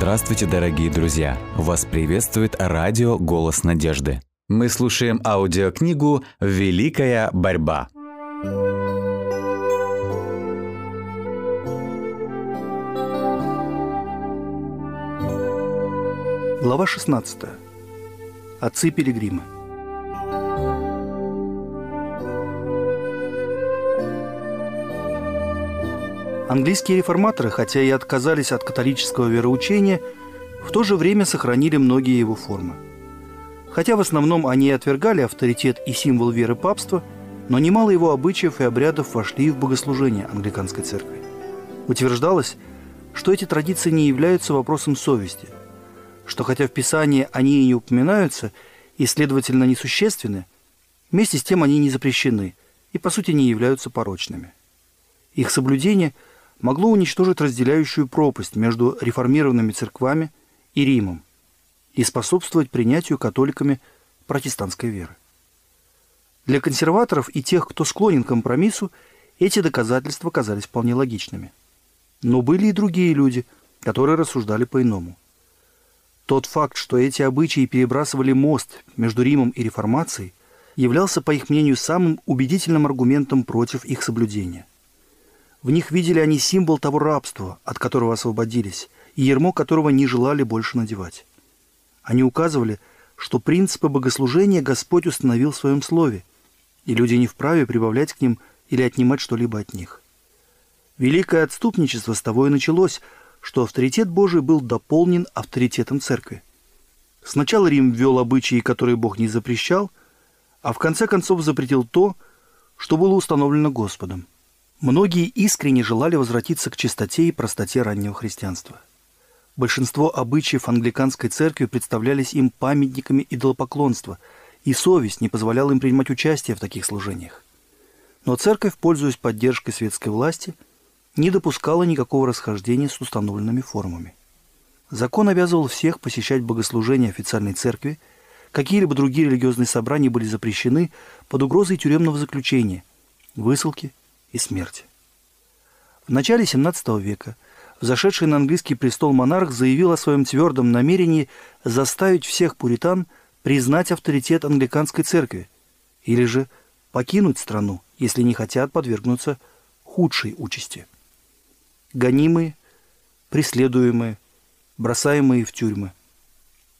Здравствуйте, дорогие друзья! Вас приветствует радио «Голос надежды». Мы слушаем аудиокнигу «Великая борьба». Глава 16. Отцы Пилигрима. Английские реформаторы, хотя и отказались от католического вероучения, в то же время сохранили многие его формы. Хотя в основном они отвергали авторитет и символ веры папства, но немало его обычаев и обрядов вошли в богослужение англиканской церкви. Утверждалось, что эти традиции не являются вопросом совести, что хотя в Писании они и не упоминаются, и, следовательно, несущественны, вместе с тем они не запрещены и, по сути, не являются порочными. Их соблюдение – могло уничтожить разделяющую пропасть между реформированными церквами и Римом и способствовать принятию католиками протестантской веры. Для консерваторов и тех, кто склонен к компромиссу, эти доказательства казались вполне логичными. Но были и другие люди, которые рассуждали по-иному. Тот факт, что эти обычаи перебрасывали мост между Римом и реформацией, являлся, по их мнению, самым убедительным аргументом против их соблюдения. В них видели они символ того рабства, от которого освободились, и ермо которого не желали больше надевать. Они указывали, что принципы богослужения Господь установил в своем слове, и люди не вправе прибавлять к ним или отнимать что-либо от них. Великое отступничество с того и началось, что авторитет Божий был дополнен авторитетом церкви. Сначала Рим ввел обычаи, которые Бог не запрещал, а в конце концов запретил то, что было установлено Господом. Многие искренне желали возвратиться к чистоте и простоте раннего христианства. Большинство обычаев англиканской церкви представлялись им памятниками идолопоклонства, и совесть не позволяла им принимать участие в таких служениях. Но церковь, пользуясь поддержкой светской власти, не допускала никакого расхождения с установленными формами. Закон обязывал всех посещать богослужения официальной церкви, какие-либо другие религиозные собрания были запрещены под угрозой тюремного заключения, высылки – и смерти. В начале XVII века взошедший на английский престол монарх заявил о своем твердом намерении заставить всех пуритан признать авторитет англиканской церкви или же покинуть страну, если не хотят подвергнуться худшей участи. Гонимые, преследуемые, бросаемые в тюрьмы.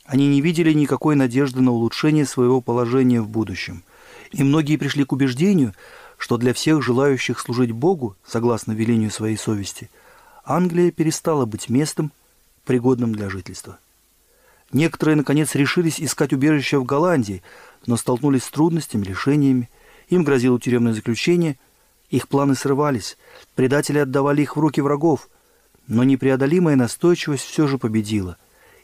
Они не видели никакой надежды на улучшение своего положения в будущем, и многие пришли к убеждению, что для всех желающих служить Богу, согласно велению своей совести, Англия перестала быть местом, пригодным для жительства. Некоторые, наконец, решились искать убежище в Голландии, но столкнулись с трудностями, лишениями, им грозило тюремное заключение, их планы срывались, предатели отдавали их в руки врагов, но непреодолимая настойчивость все же победила,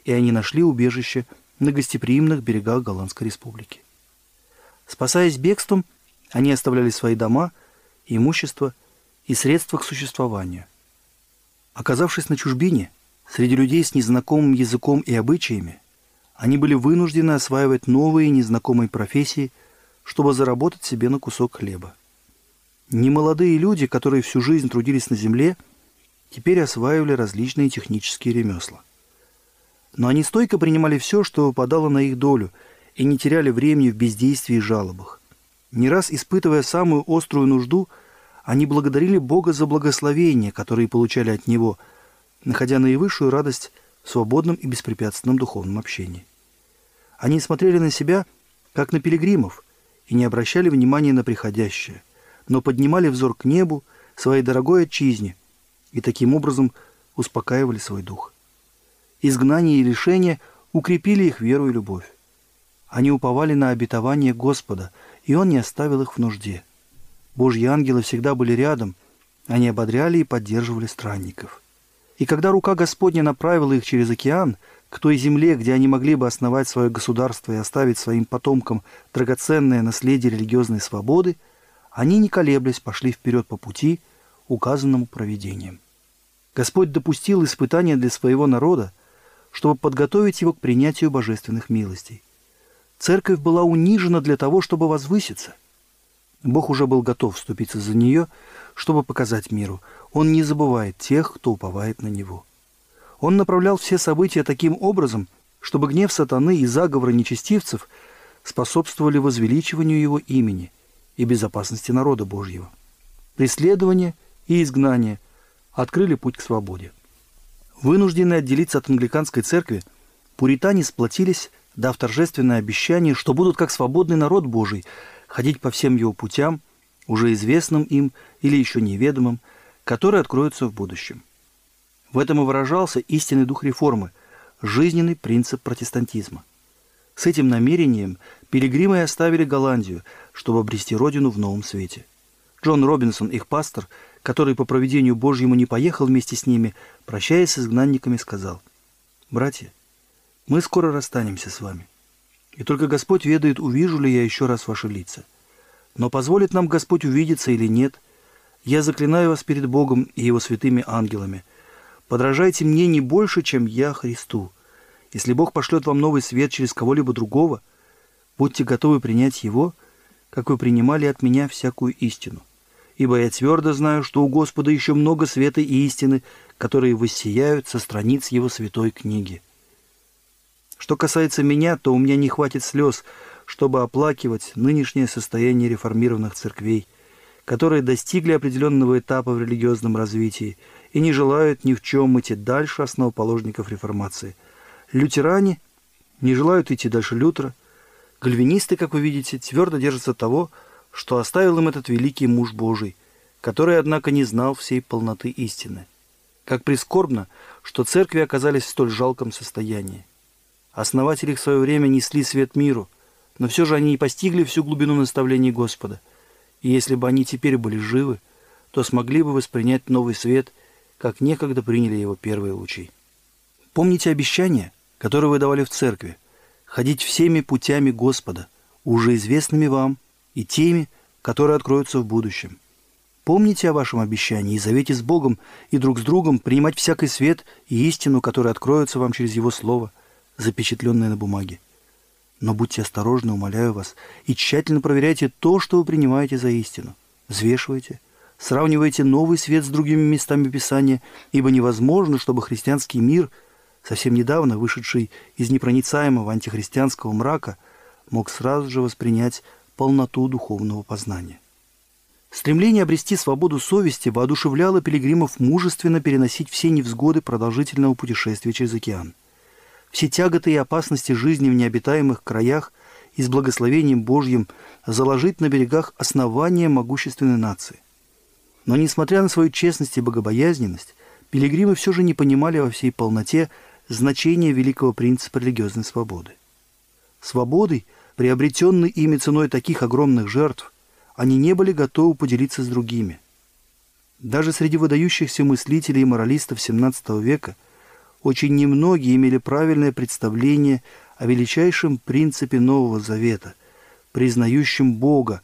и они нашли убежище на гостеприимных берегах Голландской республики. Спасаясь бегством, они оставляли свои дома, имущество и средства к существованию. Оказавшись на чужбине, среди людей с незнакомым языком и обычаями, они были вынуждены осваивать новые незнакомые профессии, чтобы заработать себе на кусок хлеба. Немолодые люди, которые всю жизнь трудились на земле, теперь осваивали различные технические ремесла. Но они стойко принимали все, что выпадало на их долю, и не теряли времени в бездействии и жалобах. Не раз испытывая самую острую нужду, они благодарили Бога за благословения, которые получали от Него, находя наивысшую радость в свободном и беспрепятственном духовном общении. Они смотрели на себя, как на пилигримов, и не обращали внимания на приходящее, но поднимали взор к небу, своей дорогой отчизне, и таким образом успокаивали свой дух. Изгнание и лишение укрепили их веру и любовь. Они уповали на обетование Господа – и он не оставил их в нужде. Божьи ангелы всегда были рядом, они ободряли и поддерживали странников. И когда рука Господня направила их через океан к той земле, где они могли бы основать свое государство и оставить своим потомкам драгоценное наследие религиозной свободы, они, не колеблясь, пошли вперед по пути, указанному провидением. Господь допустил испытания для своего народа, чтобы подготовить его к принятию божественных милостей. Церковь была унижена для того, чтобы возвыситься. Бог уже был готов вступиться за нее, чтобы показать миру. Он не забывает тех, кто уповает на Него. Он направлял все события таким образом, чтобы гнев сатаны и заговоры нечестивцев способствовали возвеличиванию его имени и безопасности народа Божьего. Преследование и изгнание открыли путь к свободе. Вынужденные отделиться от англиканской церкви, пуритане сплотились, дав торжественное обещание, что будут как свободный народ Божий ходить по всем его путям, уже известным им или еще неведомым, которые откроются в будущем. В этом и выражался истинный дух реформы, жизненный принцип протестантизма. С этим намерением пилигримы оставили Голландию, чтобы обрести родину в новом свете. Джон Робинсон, их пастор, который по проведению Божьему не поехал вместе с ними, прощаясь с изгнанниками, сказал, «Братья, мы скоро расстанемся с вами, и только Господь ведает, увижу ли я еще раз ваши лица. Но позволит нам Господь увидеться или нет, я заклинаю вас перед Богом и Его святыми ангелами – Подражайте мне не больше, чем я Христу. Если Бог пошлет вам новый свет через кого-либо другого, будьте готовы принять его, как вы принимали от меня всякую истину. Ибо я твердо знаю, что у Господа еще много света и истины, которые воссияют со страниц Его святой книги. Что касается меня, то у меня не хватит слез, чтобы оплакивать нынешнее состояние реформированных церквей, которые достигли определенного этапа в религиозном развитии – и не желают ни в чем идти дальше основоположников реформации. Лютеране не желают идти дальше Лютера. Гальвинисты, как вы видите, твердо держатся того, что оставил им этот великий муж Божий, который, однако, не знал всей полноты истины. Как прискорбно, что церкви оказались в столь жалком состоянии. Основатели в свое время несли свет миру, но все же они не постигли всю глубину наставлений Господа. И если бы они теперь были живы, то смогли бы воспринять новый свет как некогда приняли его первые лучи. Помните обещание, которое вы давали в церкви, ходить всеми путями Господа, уже известными вам, и теми, которые откроются в будущем. Помните о вашем обещании и завете с Богом и друг с другом принимать всякий свет и истину, которая откроется вам через Его Слово, запечатленное на бумаге. Но будьте осторожны, умоляю вас, и тщательно проверяйте то, что вы принимаете за истину. Взвешивайте – Сравнивайте новый свет с другими местами Писания, ибо невозможно, чтобы христианский мир, совсем недавно вышедший из непроницаемого антихристианского мрака, мог сразу же воспринять полноту духовного познания. Стремление обрести свободу совести воодушевляло пилигримов мужественно переносить все невзгоды продолжительного путешествия через океан. Все тяготы и опасности жизни в необитаемых краях и с благословением Божьим заложить на берегах основания могущественной нации. Но, несмотря на свою честность и богобоязненность, пилигримы все же не понимали во всей полноте значения великого принципа религиозной свободы. Свободой, приобретенной ими ценой таких огромных жертв, они не были готовы поделиться с другими. Даже среди выдающихся мыслителей и моралистов XVII века очень немногие имели правильное представление о величайшем принципе Нового Завета, признающем Бога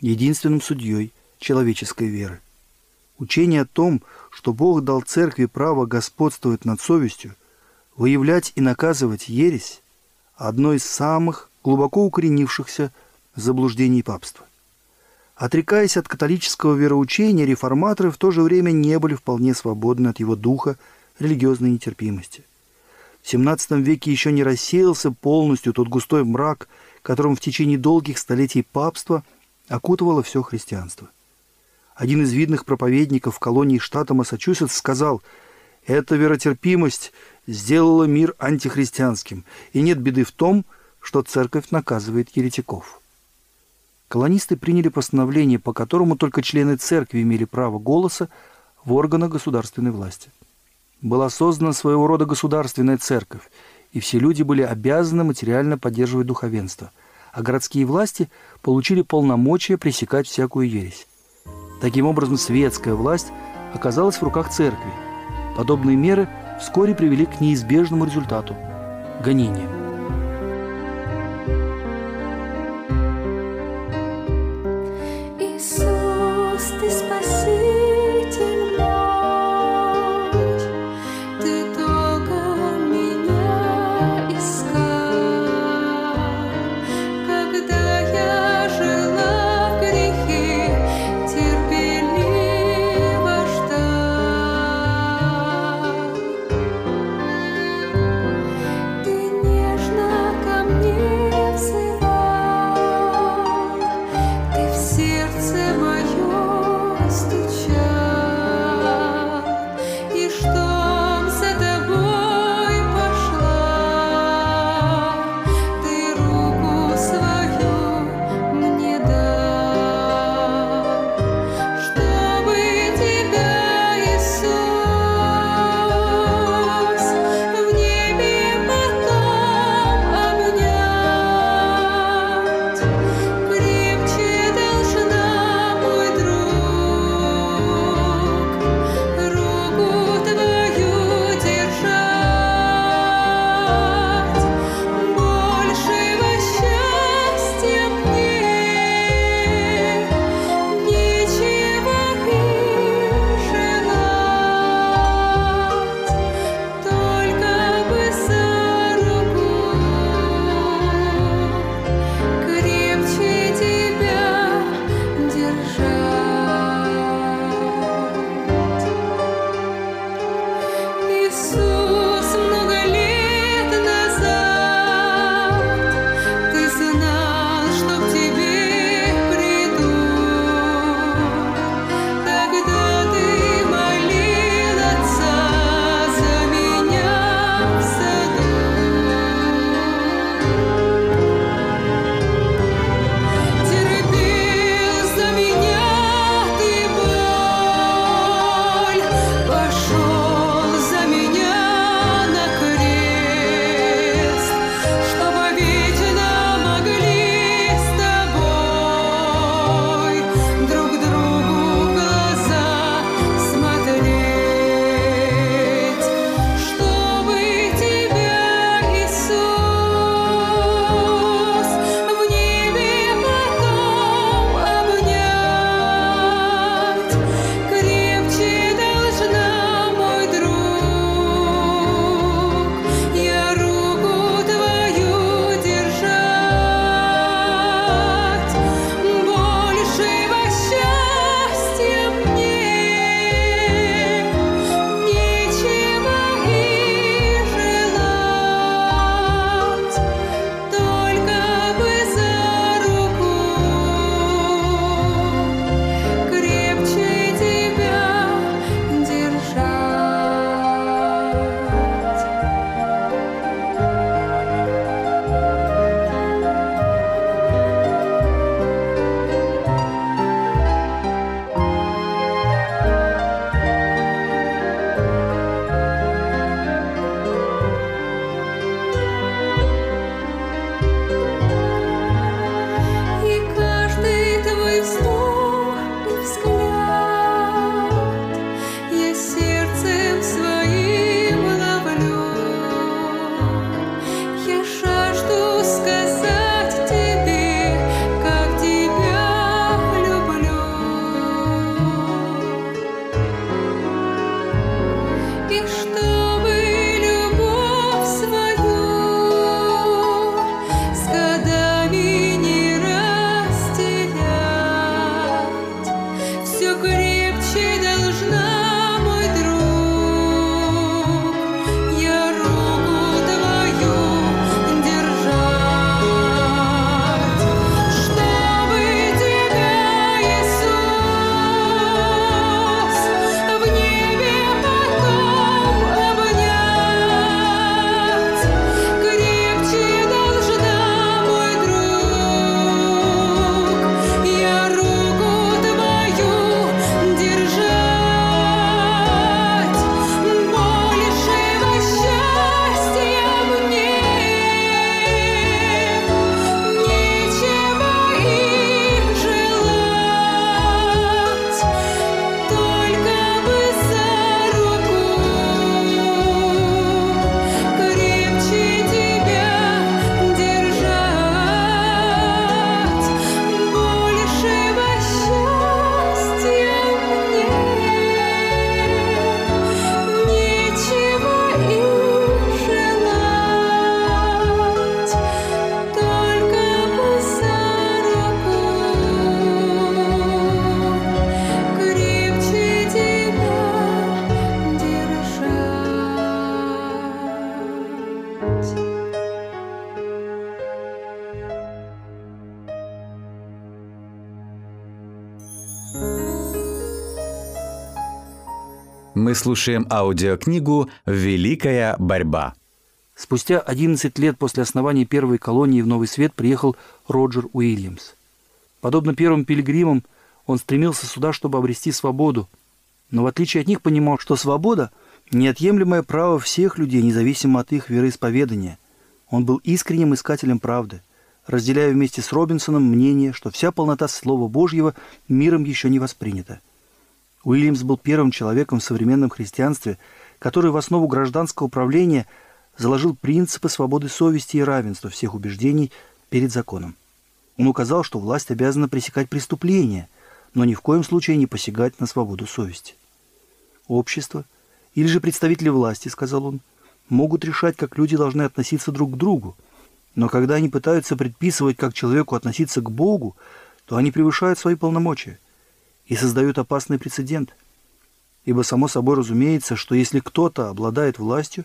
единственным судьей человеческой веры. Учение о том, что Бог дал церкви право господствовать над совестью, выявлять и наказывать ересь – одно из самых глубоко укоренившихся заблуждений папства. Отрекаясь от католического вероучения, реформаторы в то же время не были вполне свободны от его духа религиозной нетерпимости. В XVII веке еще не рассеялся полностью тот густой мрак, которым в течение долгих столетий папства окутывало все христианство. Один из видных проповедников в колонии штата Массачусетс сказал, «Эта веротерпимость сделала мир антихристианским, и нет беды в том, что церковь наказывает еретиков». Колонисты приняли постановление, по которому только члены церкви имели право голоса в органах государственной власти. Была создана своего рода государственная церковь, и все люди были обязаны материально поддерживать духовенство, а городские власти получили полномочия пресекать всякую ересь. Таким образом, светская власть оказалась в руках церкви. Подобные меры вскоре привели к неизбежному результату – гонениям. гріш. Слушаем аудиокнигу «Великая борьба». Спустя 11 лет после основания первой колонии в Новый Свет приехал Роджер Уильямс. Подобно первым пилигримам, он стремился сюда, чтобы обрести свободу, но в отличие от них понимал, что свобода – неотъемлемое право всех людей, независимо от их вероисповедания. Он был искренним искателем правды, разделяя вместе с Робинсоном мнение, что вся полнота Слова Божьего миром еще не воспринята. Уильямс был первым человеком в современном христианстве, который в основу гражданского управления заложил принципы свободы совести и равенства всех убеждений перед законом. Он указал, что власть обязана пресекать преступления, но ни в коем случае не посягать на свободу совести. Общество или же представители власти, сказал он, могут решать, как люди должны относиться друг к другу, но когда они пытаются предписывать, как человеку относиться к Богу, то они превышают свои полномочия и создают опасный прецедент. Ибо само собой разумеется, что если кто-то обладает властью,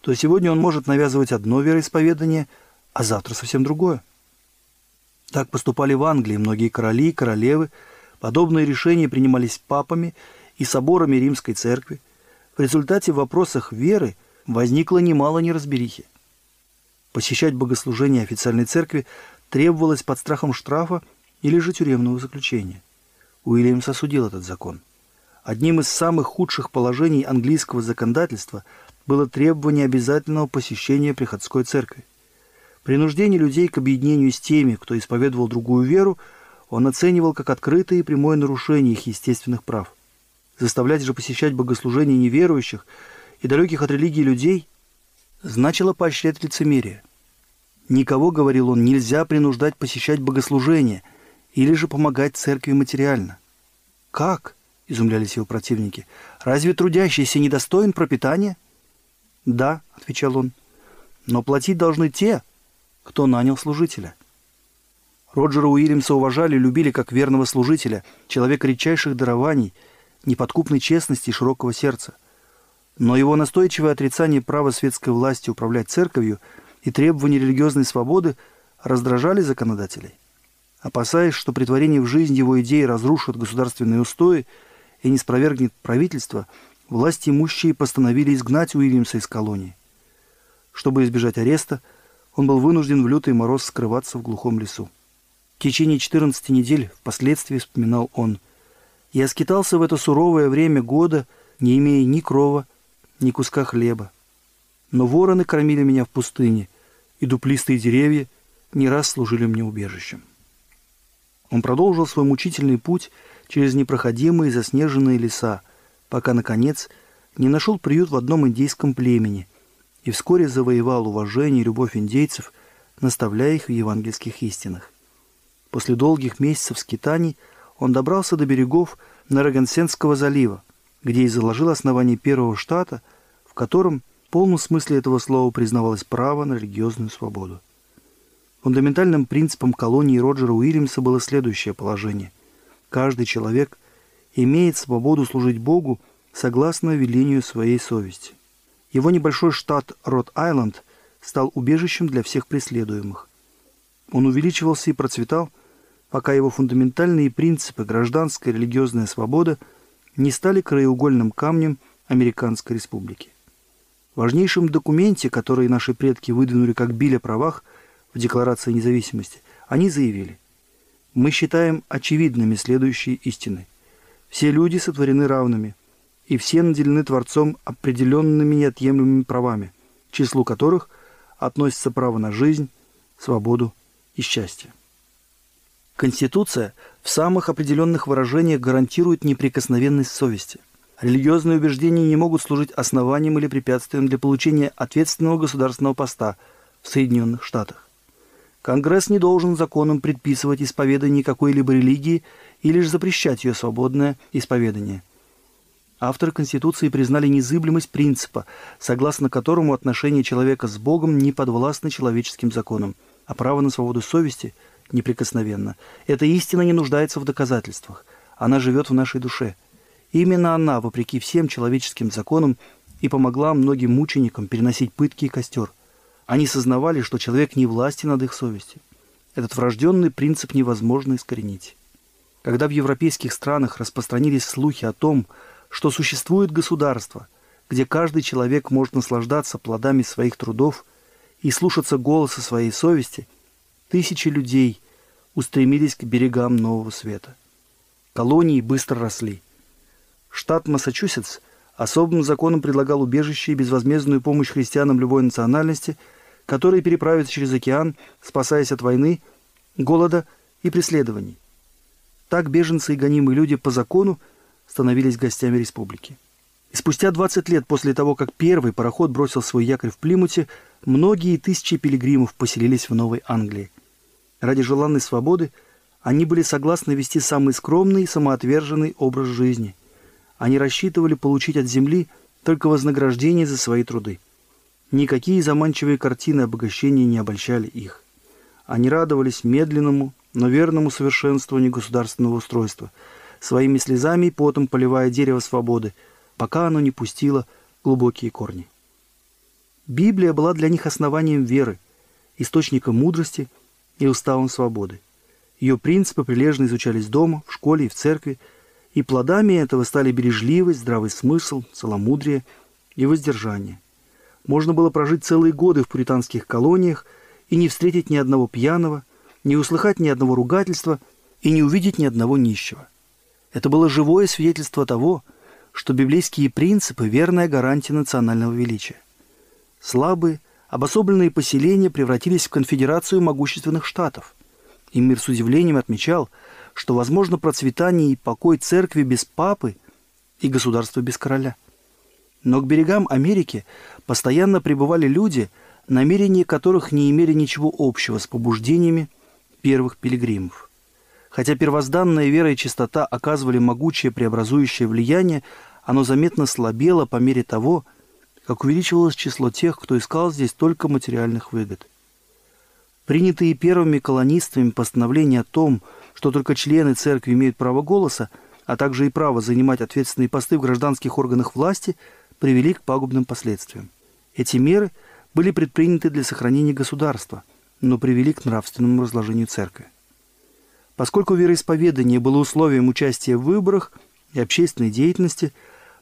то сегодня он может навязывать одно вероисповедание, а завтра совсем другое. Так поступали в Англии многие короли и королевы, подобные решения принимались папами и соборами Римской Церкви. В результате в вопросах веры возникло немало неразберихи. Посещать богослужения официальной церкви требовалось под страхом штрафа или же тюремного заключения – Уильямс осудил этот закон. Одним из самых худших положений английского законодательства было требование обязательного посещения приходской церкви. Принуждение людей к объединению с теми, кто исповедовал другую веру, он оценивал как открытое и прямое нарушение их естественных прав. Заставлять же посещать богослужения неверующих и далеких от религии людей значило поощрять лицемерие. Никого, говорил он, нельзя принуждать посещать богослужения – или же помогать церкви материально. «Как?» – изумлялись его противники. «Разве трудящийся недостоин пропитания?» «Да», – отвечал он, – «но платить должны те, кто нанял служителя». Роджера Уильямса уважали и любили как верного служителя, человека редчайших дарований, неподкупной честности и широкого сердца. Но его настойчивое отрицание права светской власти управлять церковью и требования религиозной свободы раздражали законодателей. Опасаясь, что притворение в жизнь его идеи разрушит государственные устои и не спровергнет правительство, власти имущие постановили изгнать Уильямса из колонии. Чтобы избежать ареста, он был вынужден в лютый мороз скрываться в глухом лесу. В течение 14 недель, впоследствии вспоминал он, я скитался в это суровое время года, не имея ни крова, ни куска хлеба. Но вороны кормили меня в пустыне, и дуплистые деревья не раз служили мне убежищем. Он продолжил свой мучительный путь через непроходимые заснеженные леса, пока, наконец, не нашел приют в одном индейском племени и вскоре завоевал уважение и любовь индейцев, наставляя их в евангельских истинах. После долгих месяцев скитаний он добрался до берегов Нарагансенского залива, где и заложил основание первого штата, в котором в полном смысле этого слова признавалось право на религиозную свободу. Фундаментальным принципом колонии Роджера Уильямса было следующее положение. Каждый человек имеет свободу служить Богу согласно велению своей совести. Его небольшой штат Рот-Айленд стал убежищем для всех преследуемых. Он увеличивался и процветал, пока его фундаментальные принципы гражданская и религиозная свобода не стали краеугольным камнем Американской Республики. В важнейшем документе, который наши предки выдвинули как биль о правах – в Декларации независимости, они заявили, мы считаем очевидными следующие истины. Все люди сотворены равными, и все наделены Творцом определенными неотъемлемыми правами, к числу которых относится право на жизнь, свободу и счастье. Конституция в самых определенных выражениях гарантирует неприкосновенность совести. Религиозные убеждения не могут служить основанием или препятствием для получения ответственного государственного поста в Соединенных Штатах. Конгресс не должен законом предписывать исповедание какой-либо религии или же запрещать ее свободное исповедание. Авторы Конституции признали незыблемость принципа, согласно которому отношения человека с Богом не подвластны человеческим законам, а право на свободу совести неприкосновенно. Эта истина не нуждается в доказательствах. Она живет в нашей душе. Именно она, вопреки всем человеческим законам, и помогла многим мученикам переносить пытки и костер – они сознавали, что человек не власти над их совестью. Этот врожденный принцип невозможно искоренить. Когда в европейских странах распространились слухи о том, что существует государство, где каждый человек может наслаждаться плодами своих трудов и слушаться голоса своей совести, тысячи людей устремились к берегам Нового Света. Колонии быстро росли. Штат Массачусетс особым законом предлагал убежище и безвозмездную помощь христианам любой национальности, которые переправятся через океан, спасаясь от войны, голода и преследований. Так беженцы и гонимые люди по закону становились гостями республики. И спустя 20 лет после того, как первый пароход бросил свой якорь в Плимуте, многие тысячи пилигримов поселились в Новой Англии. Ради желанной свободы они были согласны вести самый скромный и самоотверженный образ жизни. Они рассчитывали получить от земли только вознаграждение за свои труды. Никакие заманчивые картины обогащения не обольщали их. Они радовались медленному, но верному совершенствованию государственного устройства, своими слезами и потом поливая дерево свободы, пока оно не пустило глубокие корни. Библия была для них основанием веры, источником мудрости и уставом свободы. Ее принципы прилежно изучались дома, в школе и в церкви, и плодами этого стали бережливость, здравый смысл, целомудрие и воздержание. Можно было прожить целые годы в пуританских колониях и не встретить ни одного пьяного – не услыхать ни одного ругательства и не увидеть ни одного нищего. Это было живое свидетельство того, что библейские принципы – верная гарантия национального величия. Слабые, обособленные поселения превратились в конфедерацию могущественных штатов. И мир с удивлением отмечал, что возможно процветание и покой церкви без папы и государства без короля. Но к берегам Америки постоянно пребывали люди, намерения которых не имели ничего общего с побуждениями первых пилигримов. Хотя первозданная вера и чистота оказывали могучее преобразующее влияние, оно заметно слабело по мере того, как увеличивалось число тех, кто искал здесь только материальных выгод. Принятые первыми колонистами постановления о том, что только члены церкви имеют право голоса, а также и право занимать ответственные посты в гражданских органах власти, привели к пагубным последствиям. Эти меры были предприняты для сохранения государства – но привели к нравственному разложению церкви. Поскольку вероисповедание было условием участия в выборах и общественной деятельности,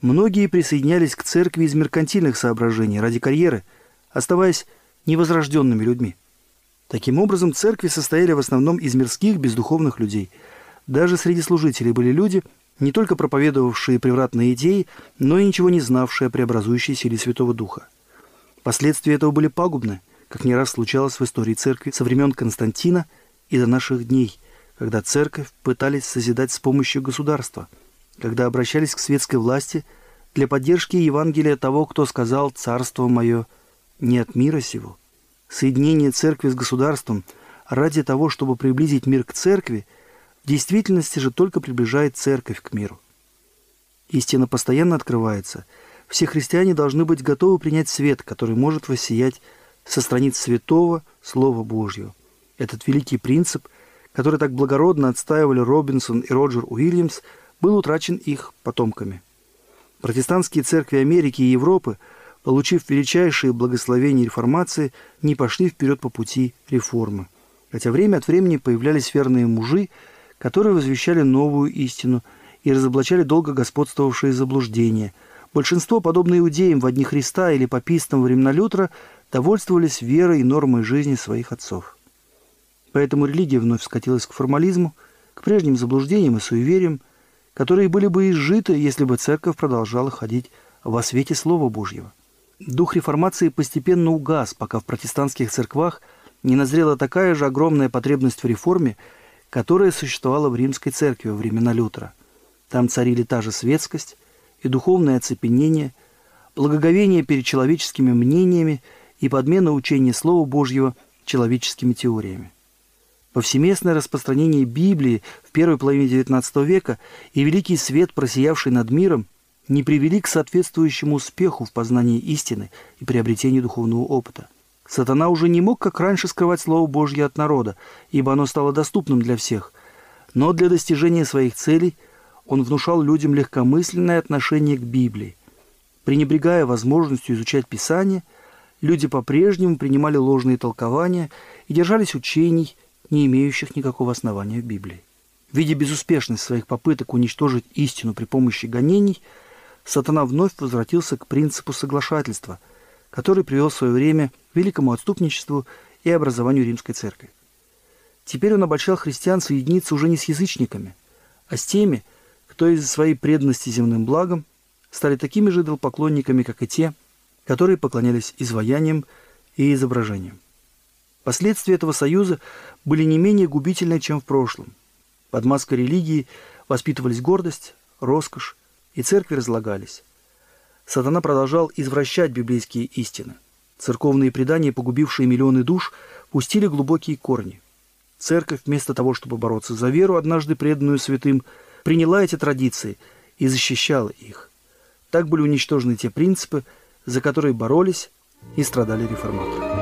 многие присоединялись к церкви из меркантильных соображений ради карьеры, оставаясь невозрожденными людьми. Таким образом, церкви состояли в основном из мирских, бездуховных людей. Даже среди служителей были люди, не только проповедовавшие превратные идеи, но и ничего не знавшие о преобразующей силе Святого Духа. Последствия этого были пагубны – как не раз случалось в истории церкви со времен Константина и до наших дней, когда церковь пытались созидать с помощью государства, когда обращались к светской власти для поддержки Евангелия того, кто сказал «Царство мое не от мира сего». Соединение церкви с государством ради того, чтобы приблизить мир к церкви, в действительности же только приближает церковь к миру. Истина постоянно открывается. Все христиане должны быть готовы принять свет, который может воссиять со страниц святого Слова Божьего. Этот великий принцип, который так благородно отстаивали Робинсон и Роджер Уильямс, был утрачен их потомками. Протестантские церкви Америки и Европы, получив величайшие благословения реформации, не пошли вперед по пути реформы. Хотя время от времени появлялись верные мужи, которые возвещали новую истину и разоблачали долго господствовавшие заблуждения. Большинство, подобно иудеям в одни Христа или папистам времена Лютера, довольствовались верой и нормой жизни своих отцов. Поэтому религия вновь скатилась к формализму, к прежним заблуждениям и суевериям, которые были бы изжиты, если бы церковь продолжала ходить во свете Слова Божьего. Дух реформации постепенно угас, пока в протестантских церквах не назрела такая же огромная потребность в реформе, которая существовала в римской церкви во времена Лютера. Там царили та же светскость и духовное оцепенение, благоговение перед человеческими мнениями – и подмена учения Слова Божьего человеческими теориями. Повсеместное распространение Библии в первой половине XIX века и великий свет, просиявший над миром, не привели к соответствующему успеху в познании истины и приобретении духовного опыта. Сатана уже не мог, как раньше, скрывать Слово Божье от народа, ибо оно стало доступным для всех. Но для достижения своих целей он внушал людям легкомысленное отношение к Библии. Пренебрегая возможностью изучать Писание – люди по-прежнему принимали ложные толкования и держались учений, не имеющих никакого основания в Библии. Видя безуспешность своих попыток уничтожить истину при помощи гонений, сатана вновь возвратился к принципу соглашательства, который привел в свое время к великому отступничеству и образованию римской церкви. Теперь он обольщал христиан соединиться уже не с язычниками, а с теми, кто из-за своей преданности земным благам стали такими же идолопоклонниками, как и те, которые поклонялись изваяниям и изображениям. Последствия этого союза были не менее губительны, чем в прошлом. Под маской религии воспитывались гордость, роскошь, и церкви разлагались. Сатана продолжал извращать библейские истины. Церковные предания, погубившие миллионы душ, пустили глубокие корни. Церковь, вместо того, чтобы бороться за веру, однажды преданную святым, приняла эти традиции и защищала их. Так были уничтожены те принципы, за которые боролись и страдали реформаторы.